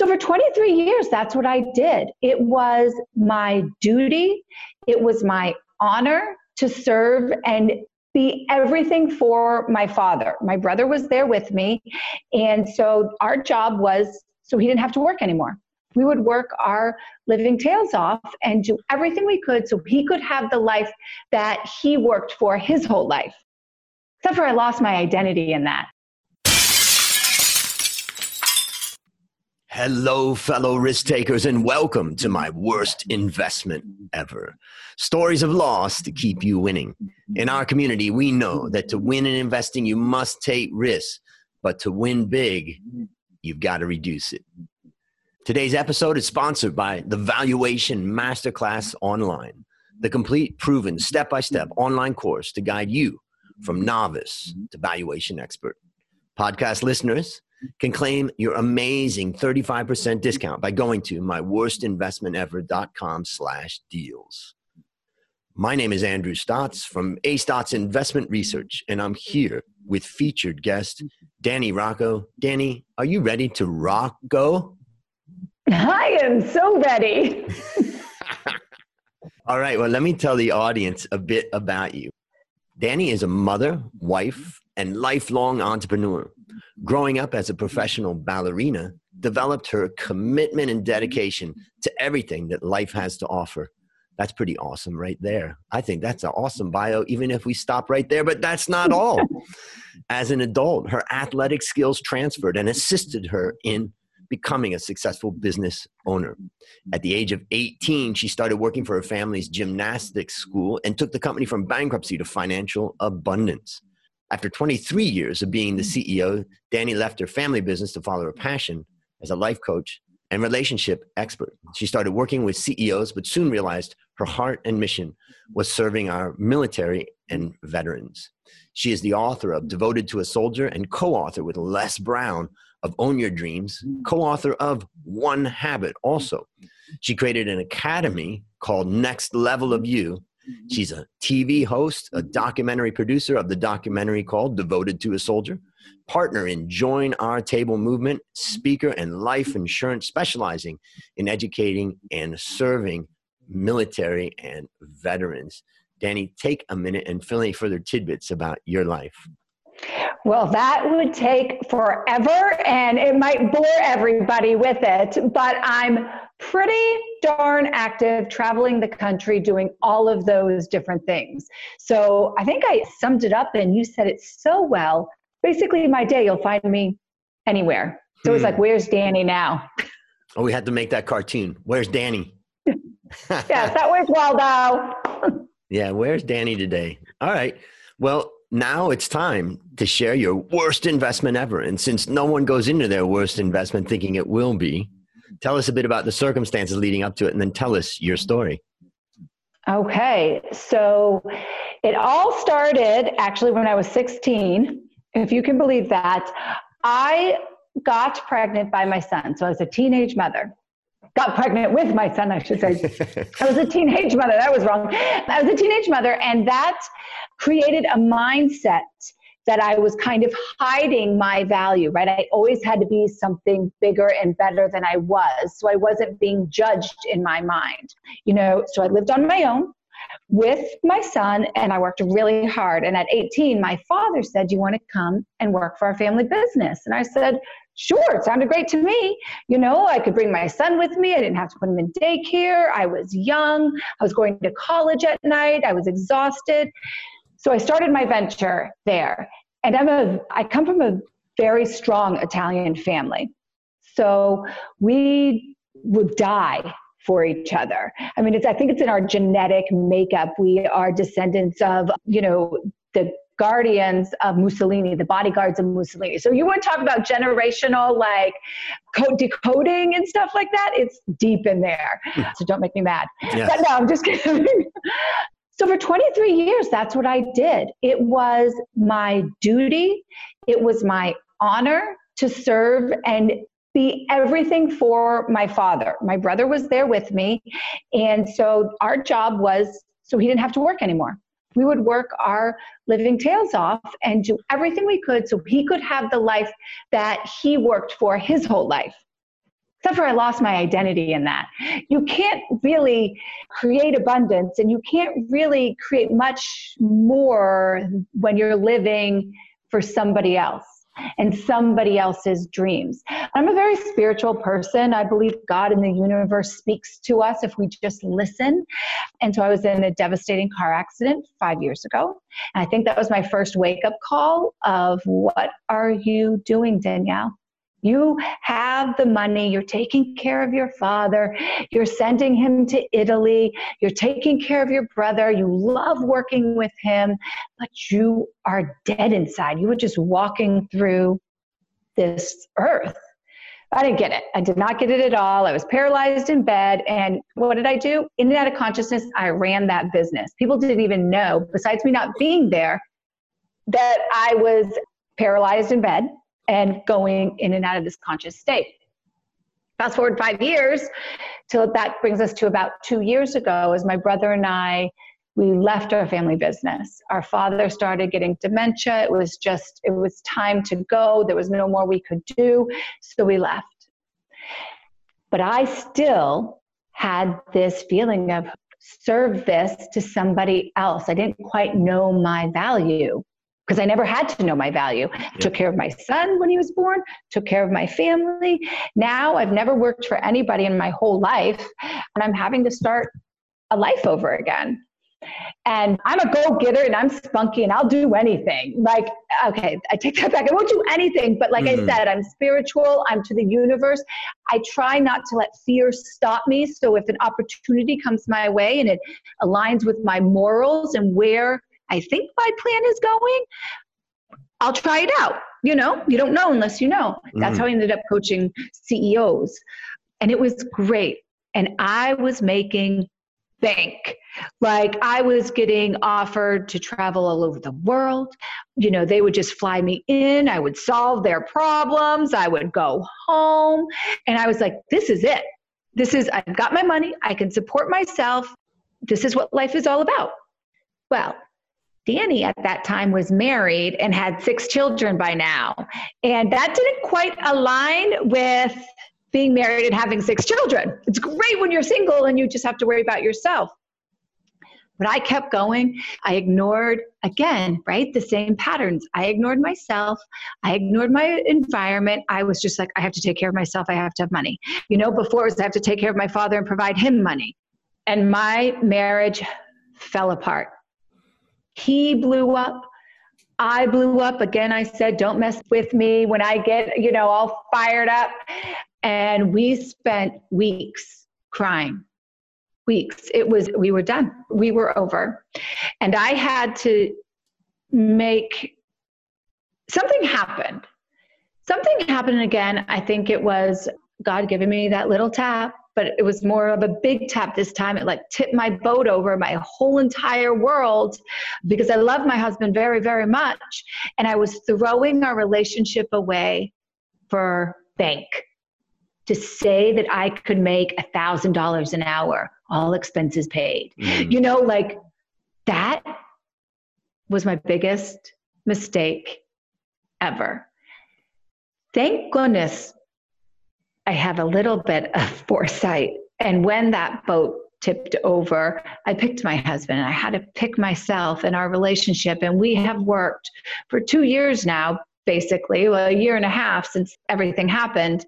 So for 23 years, that's what I did. It was my duty, it was my honor to serve and be everything for my father. My brother was there with me. And so our job was so he didn't have to work anymore. We would work our living tails off and do everything we could so he could have the life that he worked for his whole life. Except for I lost my identity in that. Hello, fellow risk takers, and welcome to my worst investment ever. Stories of loss to keep you winning. In our community, we know that to win in investing, you must take risks, but to win big, you've got to reduce it. Today's episode is sponsored by the Valuation Masterclass Online, the complete, proven, step by step online course to guide you from novice to valuation expert. Podcast listeners, can claim your amazing 35% discount by going to myworstinvestmentever.com slash deals. My name is Andrew Stotz from A Stotz Investment Research, and I'm here with featured guest Danny Rocco. Danny, are you ready to rock go? I am so ready. All right, well, let me tell the audience a bit about you. Danny is a mother, wife, and lifelong entrepreneur growing up as a professional ballerina, developed her commitment and dedication to everything that life has to offer. That's pretty awesome right there. I think that's an awesome bio, even if we stop right there, but that's not all. As an adult, her athletic skills transferred and assisted her in becoming a successful business owner. At the age of 18, she started working for her family's gymnastics school and took the company from bankruptcy to financial abundance. After 23 years of being the hmm. CEO, Danny left her family business to follow her passion as a life coach and relationship expert. She started working with CEOs, but soon realized her heart and mission was serving our military and veterans. She is the author of Devoted to a Soldier and co author with Les Brown of Own Your Dreams, co author of One Habit also. She created an academy called Next Level of You. Mm-hmm. She's a TV host, a documentary producer of the documentary called Devoted to a Soldier, partner in Join Our Table movement, speaker and life insurance specializing in educating and serving military and veterans. Danny, take a minute and fill any further tidbits about your life. Well, that would take forever and it might bore everybody with it, but I'm pretty darn active traveling the country doing all of those different things. So I think I summed it up and you said it so well. Basically, my day, you'll find me anywhere. So hmm. it's like, where's Danny now? Oh, we had to make that cartoon. Where's Danny? yes, that well, though. yeah, where's Danny today? All right. Well, now it's time to share your worst investment ever. And since no one goes into their worst investment thinking it will be, tell us a bit about the circumstances leading up to it and then tell us your story. Okay. So it all started actually when I was 16, if you can believe that. I got pregnant by my son. So I was a teenage mother got pregnant with my son, I should say. I was a teenage mother. That was wrong. I was a teenage mother, and that created a mindset that I was kind of hiding my value, right? I always had to be something bigger and better than I was. So I wasn't being judged in my mind, you know. So I lived on my own with my son and I worked really hard. And at 18, my father said, you want to come and work for our family business? And I said, Sure, it sounded great to me. You know, I could bring my son with me. I didn't have to put him in daycare. I was young. I was going to college at night. I was exhausted. So I started my venture there. And I'm a I come from a very strong Italian family. So we would die for each other. I mean, it's I think it's in our genetic makeup. We are descendants of, you know, the guardians of Mussolini, the bodyguards of Mussolini. So you want to talk about generational like code decoding and stuff like that? It's deep in there. Hmm. so don't make me mad. Yes. But no, I'm just kidding. so for 23 years, that's what I did. It was my duty. It was my honor to serve and be everything for my father. My brother was there with me. And so our job was so he didn't have to work anymore we would work our living tails off and do everything we could so he could have the life that he worked for his whole life. Except for I lost my identity in that. You can't really create abundance and you can't really create much more when you're living for somebody else and somebody else's dreams. I'm a very spiritual person. I believe God in the universe speaks to us if we just listen. And so I was in a devastating car accident five years ago. And I think that was my first wake up call of what are you doing, Danielle? You have the money, you're taking care of your father, you're sending him to Italy, you're taking care of your brother, you love working with him, but you are dead inside. You were just walking through this earth. I didn't get it. I did not get it at all. I was paralyzed in bed. And what did I do? In and out of consciousness, I ran that business. People didn't even know, besides me not being there, that I was paralyzed in bed and going in and out of this conscious state. Fast forward five years till that brings us to about two years ago as my brother and I we left our family business. Our father started getting dementia. It was just, it was time to go. There was no more we could do. So we left. But I still had this feeling of service to somebody else. I didn't quite know my value because I never had to know my value. Yeah. Took care of my son when he was born, took care of my family. Now I've never worked for anybody in my whole life, and I'm having to start a life over again. And I'm a go getter and I'm spunky and I'll do anything. Like, okay, I take that back. I won't do anything. But like mm-hmm. I said, I'm spiritual, I'm to the universe. I try not to let fear stop me. So if an opportunity comes my way and it aligns with my morals and where I think my plan is going, I'll try it out. You know, you don't know unless you know. That's mm how I ended up coaching CEOs. And it was great. And I was making bank. Like I was getting offered to travel all over the world. You know, they would just fly me in. I would solve their problems. I would go home. And I was like, this is it. This is, I've got my money. I can support myself. This is what life is all about. Well, Danny at that time was married and had six children by now. And that didn't quite align with being married and having six children. It's great when you're single and you just have to worry about yourself. But I kept going. I ignored, again, right, the same patterns. I ignored myself. I ignored my environment. I was just like, I have to take care of myself. I have to have money. You know, before was I have to take care of my father and provide him money. And my marriage fell apart he blew up. I blew up. Again, I said, don't mess with me when I get, you know, all fired up. And we spent weeks crying. Weeks. It was, we were done. We were over. And I had to make something happened. Something happened again. I think it was God giving me that little tap but it was more of a big tap this time. It like tipped my boat over my whole entire world because I love my husband very, very much. And I was throwing our relationship away for bank to say that I could make a thousand dollars an hour, all expenses paid. Mm. You know, like that was my biggest mistake ever. Thank goodness I have a little bit of foresight. And when that boat tipped over, I picked my husband. I had to pick myself and our relationship. And we have worked for two years now, basically, well, a year and a half since everything happened,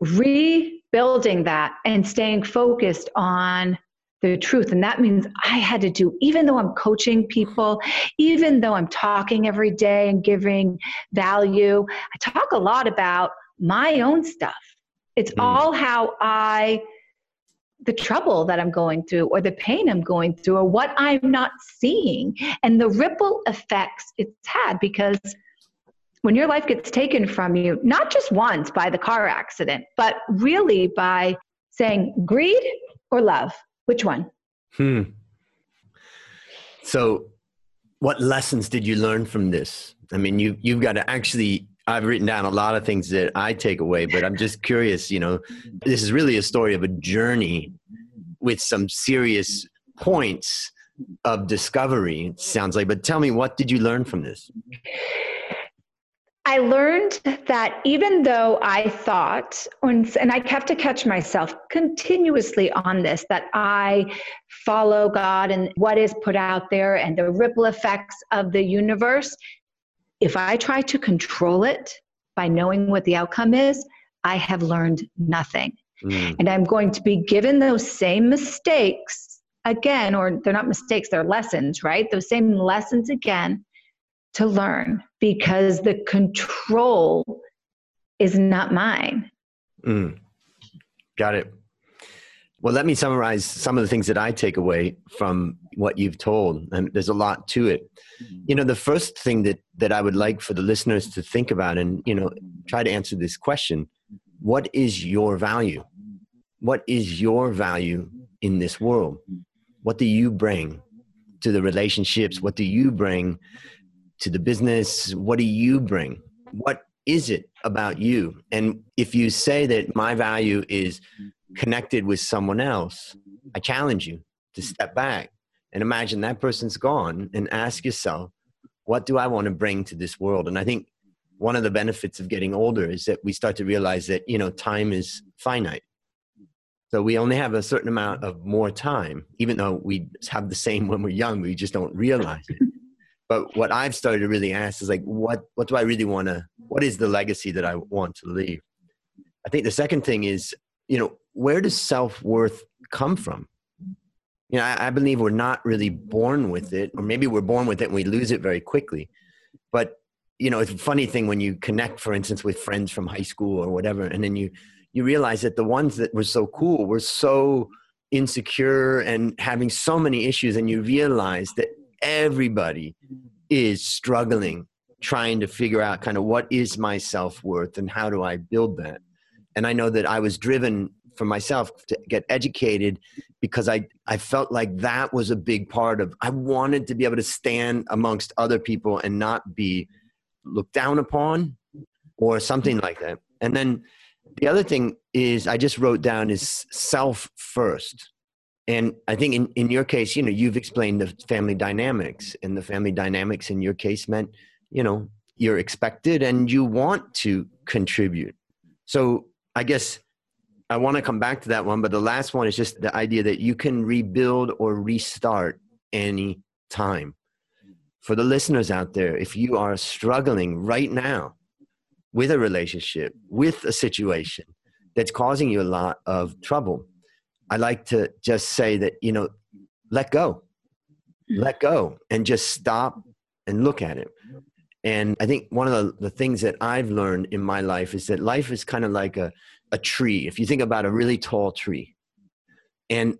rebuilding that and staying focused on the truth. And that means I had to do, even though I'm coaching people, even though I'm talking every day and giving value, I talk a lot about my own stuff. It's mm. all how I, the trouble that I'm going through, or the pain I'm going through, or what I'm not seeing, and the ripple effects it's had because when your life gets taken from you, not just once by the car accident, but really by saying greed or love, which one? Hmm. So, what lessons did you learn from this? I mean, you you've got to actually I've written down a lot of things that I take away, but I'm just curious, you know, this is really a story of a journey with some serious points of discovery, sounds like. But tell me, what did you learn from this? I learned that even though I thought, and I have to catch myself continuously on this, that I follow God and what is put out there and the ripple effects of the universe, if I try to control it by knowing what the outcome is, I have learned nothing. Mm. And I'm going to be given those same mistakes again, or they're not mistakes, they're lessons, right? Those same lessons again to learn because the control is not mine. Mm. Got it. Well, let me summarize some of the things that I take away from what you've told, and there's a lot to it. Mm-hmm. You know, the first thing that that I would like for the listeners to think about, and you know, try to answer this question: What is your value? What is your value in this world? What do you bring to the relationships? What do you bring to the business? What do you bring? What is it about you? And if you say that my value is connected with someone else, I challenge you to step back and imagine that person's gone and ask yourself, what do I want to bring to this world? And I think one of the benefits of getting older is that we start to realize that, you know, time is finite. So we only have a certain amount of more time, even though we have the same when we're young, we just don't realize it but what i've started to really ask is like what what do i really want to what is the legacy that i want to leave? I think the second thing is you know where does self-worth come from? You know I, I, believe we're not really born with it or maybe we're born with it and we lose it very quickly. But you know it's a funny thing when you connect for instance with friends from high school or whatever and then you you realize that the ones that were so cool were so insecure and having so many issues and you realize that everybody is struggling trying to figure out kind of what is my self-worth and how do i build that? And i know that i was driven for myself to get educated because i i felt like that was a big part of i wanted to be able to stand amongst other people and not be looked down upon or something like that. And then the other thing is i just wrote down is self first and i think in, in your case you know you've explained the family dynamics and the family dynamics in your case meant you know you're expected and you want to contribute. So i guess i want to come back to that one but the last one is just the idea that you can rebuild or restart any time. For the listeners out there if you are struggling right now with a relationship with a situation that's causing you a lot of trouble I like to just say that, you know, let go, hmm. let go and just stop and look at it. And I think one of the, the things that I've learned in my life is that life is kind of like a, a tree. If you think about a really tall tree, and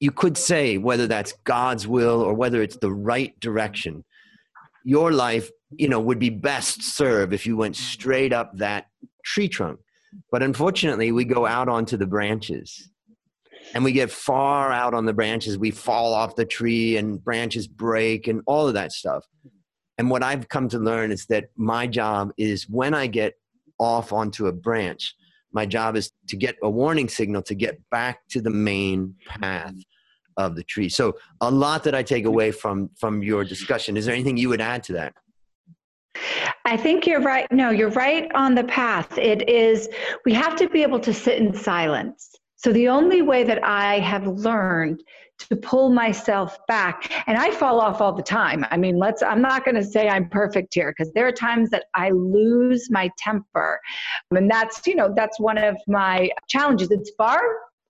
you could say whether that's God's will or whether it's the right direction, your life, you know, would be best served if you went straight up that tree trunk. But unfortunately, we go out onto the branches and we get far out on the branches. We fall off the tree and branches break and all of that stuff. And what i've come to learn is that my job is when i get off onto a branch my job is to get a warning signal to get back to the main path of the tree. So a lot that i take away from from your discussion. Is there anything you would add to that? I think you're right. No, you're right on the path. It is, we have to be able to sit in silence so the only way that I have learned to pull myself back and I fall off all the time. I mean, let's I'm not going to say I'm perfect here because there are times that I lose my temper. And that's, you know, that's one of my challenges. It's far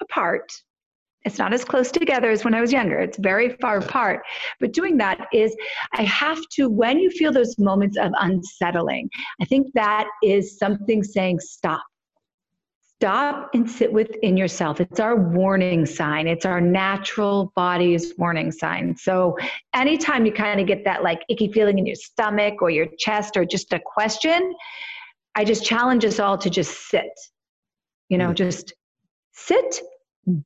apart. It's not as close together as when I was younger. It's very far apart. But doing that is, I have to, when you feel those moments of unsettling, I think that is something saying, stop stop and sit within yourself. It's our warning sign. It's our natural body's warning sign. So anytime you kind of get that like icky feeling in your stomach or your chest or just a question, I just challenge us all to just sit. You know, mm-hmm. just sit,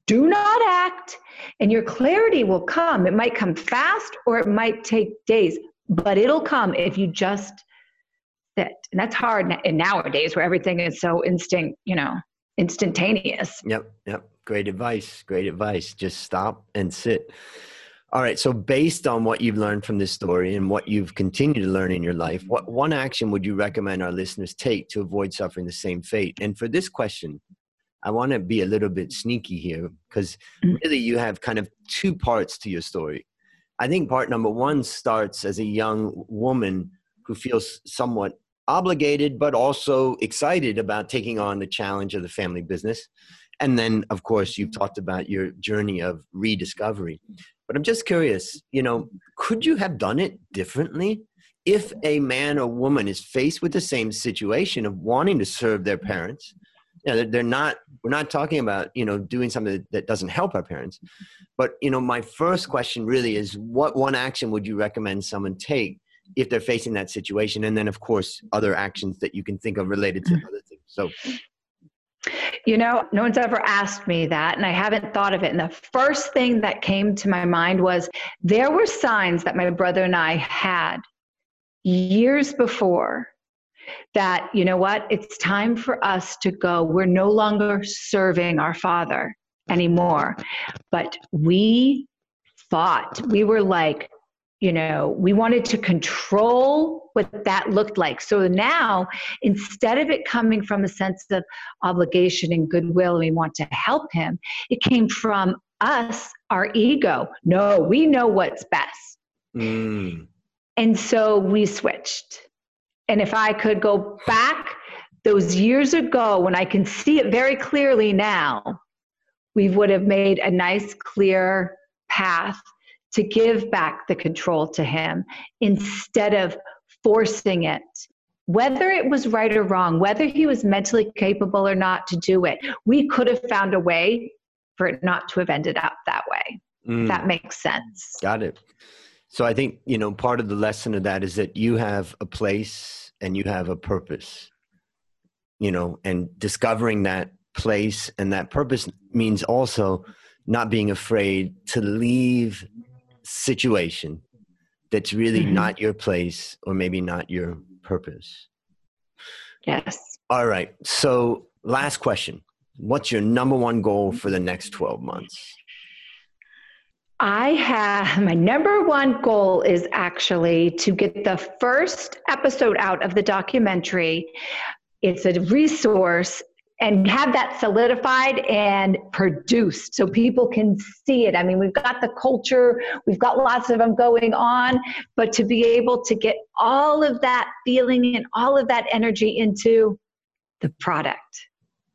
do not act, and your clarity will come. It might come fast or it might take days, but it'll come if you just sit. And that's hard in nowadays where everything is so instinct, you know, instantaneous. Yep, yep. Great advice. Great advice. Just stop and sit. All right. So, based on what you've learned from this story and what you've continued to learn in your life, what one action would you recommend our listeners take to avoid suffering the same fate? And for this question, I want to be a little bit sneaky here because mm. really you have kind of two parts to your story. I think part number one starts as a young woman who feels somewhat obligated, but also excited about taking on the challenge of the family business. And then, of course, you've mm-hmm. talked about your journey of rediscovery. But I'm just curious, you know, could you have done it differently? If a man or woman is faced with the same situation of wanting to serve their mm-hmm. parents, you know, they're not, we're not talking about, you know, doing something that doesn't help our parents. But, you know, my first question really is what one action would you recommend someone take if they're facing that situation? And then, of course, other actions that you can think of related to mm-hmm. other things. So, you know, no one's ever asked me that, and I haven't thought of it. And the first thing that came to my mind was there were signs that my brother and I had years before that, you know what, it's time for us to go. We're no longer serving our father anymore. But we thought, we were like, you know, we wanted to control what that looked like. So now, instead of it coming from a sense of obligation and goodwill, we want to help him, it came from us, our ego. No, we know what's best. Mm. And so we switched. And if I could go back those years ago when I can see it very clearly now, we would have made a nice, clear path to give back the control to him instead of forcing it. Whether it was right or wrong, whether he was mentally capable or not to do it, we could have found a way for it not to have ended up that way. Mm. That makes sense. Got it. So I think, you know, part of the lesson of that is that you have a place and you have a purpose, you know, and discovering that place and that purpose means also not being afraid to leave situation that's really mm-hmm. not your place or maybe not your purpose. Yes. All right. So, last question What's your number one goal for the next 12 months? I have my number one goal is actually to get the first episode out of the documentary. It's a resource and have that solidified and produced so people can see it. I mean, we've got the culture, we've got lots of them going on, but to be able to get all of that feeling and all of that energy into the product.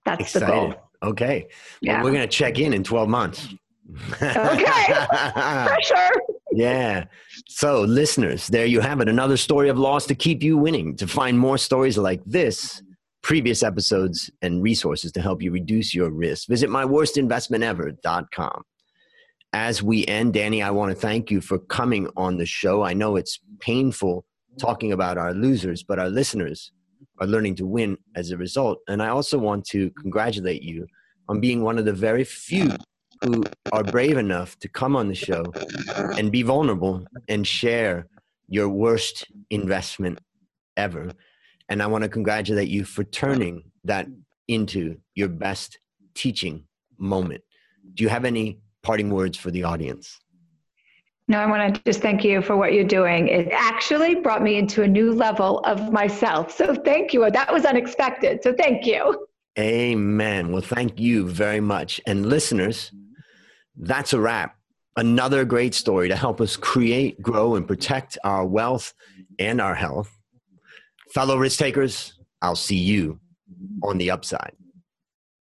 That's Excited. the goal. Okay. Yeah. Well, we're going to check in in 12 months. okay. Pressure. Yeah. So, listeners, there you have it. Another story of loss to keep you winning. To find more stories like this, previous episodes and resources to help you reduce your risk. Visit myworstinvestmentever.com. As we end, Danny, I want to thank you for coming on the show. I know it's painful talking about our losers, but our listeners are learning to win as a result. And I also want to congratulate you on being one of the very few who are brave enough to come on the show and be vulnerable and share your worst investment ever and I want to congratulate you for turning that into your best teaching moment. Do you have any parting words for the audience? No, I want to just thank you for what you're doing. It actually brought me into a new level of myself. So thank you. That was unexpected. So thank you. Amen. Well, thank you very much. And listeners, that's a wrap. Another great story to help us create, grow, and protect our wealth and our health. Fellow risk takers, I'll see you on the upside.